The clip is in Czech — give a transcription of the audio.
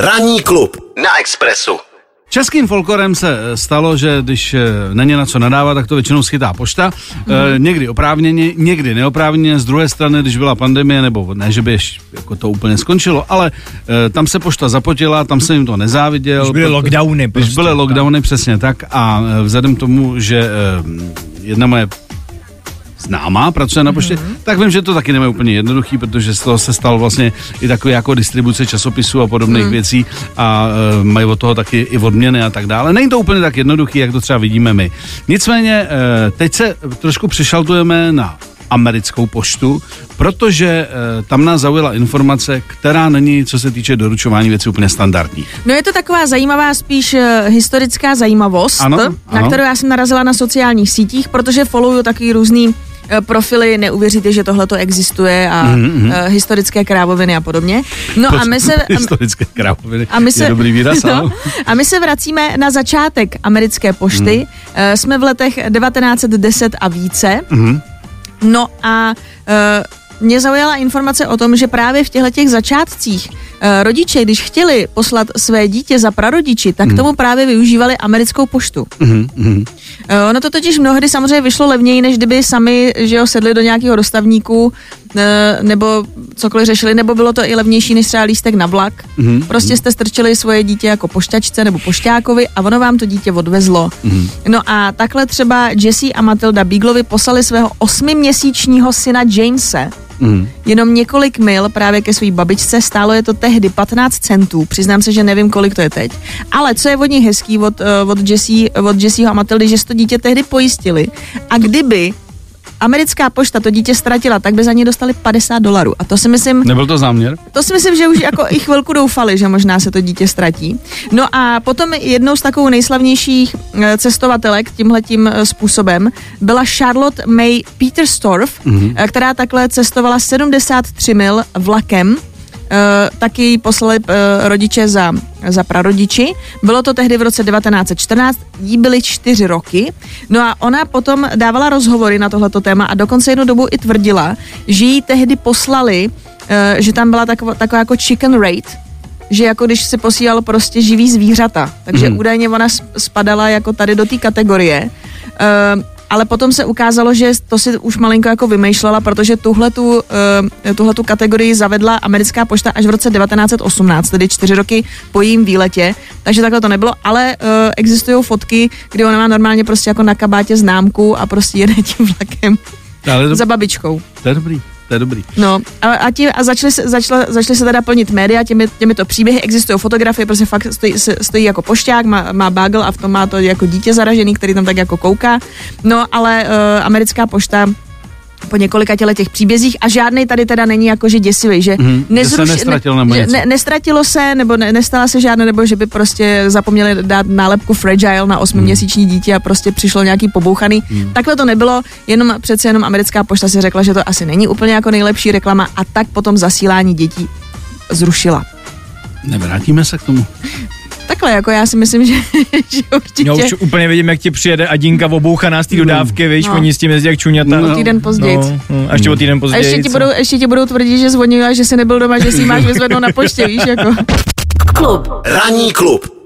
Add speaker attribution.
Speaker 1: Ranní klub na Expressu.
Speaker 2: Českým folklorem se eh, stalo, že když eh, není na co nadávat, tak to většinou schytá pošta. Mm-hmm. E, někdy oprávněně, někdy neoprávněně. Z druhé strany, když byla pandemie, nebo ne, že by ještě, jako to úplně skončilo, ale e, tam se pošta zapotila, tam se jim to nezáviděl.
Speaker 3: Když byly
Speaker 2: proto-
Speaker 3: lockdowny.
Speaker 2: Když
Speaker 3: prostě,
Speaker 2: byly lockdowny, přesně tak. A vzhledem k tomu, že e, jedna moje známá, pracuje na poště, mm-hmm. tak vím, že to taky nemá úplně jednoduchý, protože z toho se stal vlastně i takový jako distribuce časopisů a podobných mm. věcí a e, mají od toho taky i odměny a tak dále. Není to úplně tak jednoduchý, jak to třeba vidíme my. Nicméně e, teď se trošku přešaltujeme na americkou poštu, protože e, tam nás zaujala informace, která není, co se týče doručování věcí, úplně standardní.
Speaker 4: No je to taková zajímavá, spíš eh, historická zajímavost,
Speaker 2: Ano,
Speaker 4: na
Speaker 2: ano.
Speaker 4: kterou já jsem narazila na sociálních sítích, protože followuju takový různý profily, neuvěříte, že tohle to existuje a
Speaker 2: Mhm,
Speaker 4: mm-hmm. historické krávoviny a podobně. No a my se...
Speaker 2: Historické krávoviny.
Speaker 4: A my se,
Speaker 2: Je dobrý výraz,
Speaker 4: no, a my se vracíme na začátek americké pošty. Mm. Jsme v letech 1910 a více.
Speaker 2: Mhm.
Speaker 4: No a mě zaujala informace o tom, že právě v těchto těch začátcích e, rodiče, když chtěli poslat své dítě za prarodiči, tak tomu právě využívali americkou poštu.
Speaker 2: Mhm.
Speaker 4: E, ono to totiž mnohdy samozřejmě vyšlo levněji, než kdyby sami že jo, sedli do nějakého dostavníku nebo cokoliv řešili, nebo bylo to i levnější než třeba lístek na vlak.
Speaker 2: Mhm,
Speaker 4: Prostě jste strčili svoje dítě jako pošťačce nebo pošťákovi a ono vám to dítě odvezlo.
Speaker 2: Mhm.
Speaker 4: No a takhle třeba Jesse a Matilda Beaglovi poslali svého osmiměsíčního syna Jamese
Speaker 2: Mhm.
Speaker 4: jenom několik mil právě ke své babičce, stálo je to tehdy 15 centů, přiznám se, že nevím, kolik to je teď. Ale co je od nich hezký od, eh, od, Jessie, od Jesseho a Matildy, že to dítě tehdy pojistili a kdyby americká pošta to dítě ztratila, tak by za ní dostali 50 dolarů. A to si myslím,
Speaker 2: Nebyl to záměr?
Speaker 4: to si myslím, že už jako i chvilku doufali, že možná se to dítě ztratí. No a potom jednou z takovou nejslavnějších eh, cestovatelek tímhletím eh, způsobem byla Charlotte May Peterstorff, mm-hmm. která takhle cestovala 73 mil vlakem. Uh, taky ji poslali uh, rodiče za, za prarodiči. Bylo to tehdy v roce 1914, jí byly čtyři roky. No a ona potom dávala rozhovory na tohleto téma a dokonce jednu dobu i tvrdila, že jí tehdy poslali, uh, že tam byla taková, taková jako chicken raid, že jako když se posílal prostě živý zvířata. Takže hmm. údajně ona sp- spadala jako tady do té kategorie. Uh, ale potom se ukázalo, že to si už malinko jako vymýšlela, protože tuhle tu, uh, tuhle tu kategorii zavedla americká pošta až v roce 1918, tedy čtyři roky po jejím výletě, takže takhle to nebylo, ale uh, existují fotky, kdy ona má normálně prostě jako na kabátě známku a prostě jede tím vlakem
Speaker 2: Ale to,
Speaker 4: za babičkou.
Speaker 2: to je dobrý, to je dobrý.
Speaker 4: No a, a, tím, a začaly, se, začala, začaly se teda plnit média těmi, těmito příběhy, existují fotografie, prostě fakt stojí, stojí jako pošťák, má, má bagel a v tom má to jako dítě zaražený, který tam tak jako kouká. No ale uh, americká pošta po několika těle těch příbězích a žádný tady teda není jako že děsivý, že,
Speaker 2: Mhm, že se nestratil nebo něco.
Speaker 4: ne, nestratilo se, nebo ne, nestala se žádné, nebo že by prostě zapomněli dát nálepku fragile na osmiměsíční dítě a prostě přišlo nějaký pobouchaný.
Speaker 2: Mhm.
Speaker 4: Takhle to nebylo, jenom přece jenom americká pošta si řekla, že to asi není úplně jako nejlepší reklama a tak potom zasílání dětí zrušila.
Speaker 2: Nevrátíme se k tomu.
Speaker 4: Takhle, jako já si myslím, že, že určitě
Speaker 3: Já už úplně vidím, jak ti přijede Adinka obouchaná z té dodávky, víš,
Speaker 4: No.
Speaker 3: oni s tím jezdí jak čuňata.
Speaker 2: No.
Speaker 4: týden později.
Speaker 3: No, no, a ještě o týden
Speaker 4: A
Speaker 3: později.
Speaker 4: ještě ti, budou, ještě ti budou tvrdit, že zvonila, že jsi nebyl doma, že si máš vyzvednout na poště, víš, jako.
Speaker 1: Ranní klub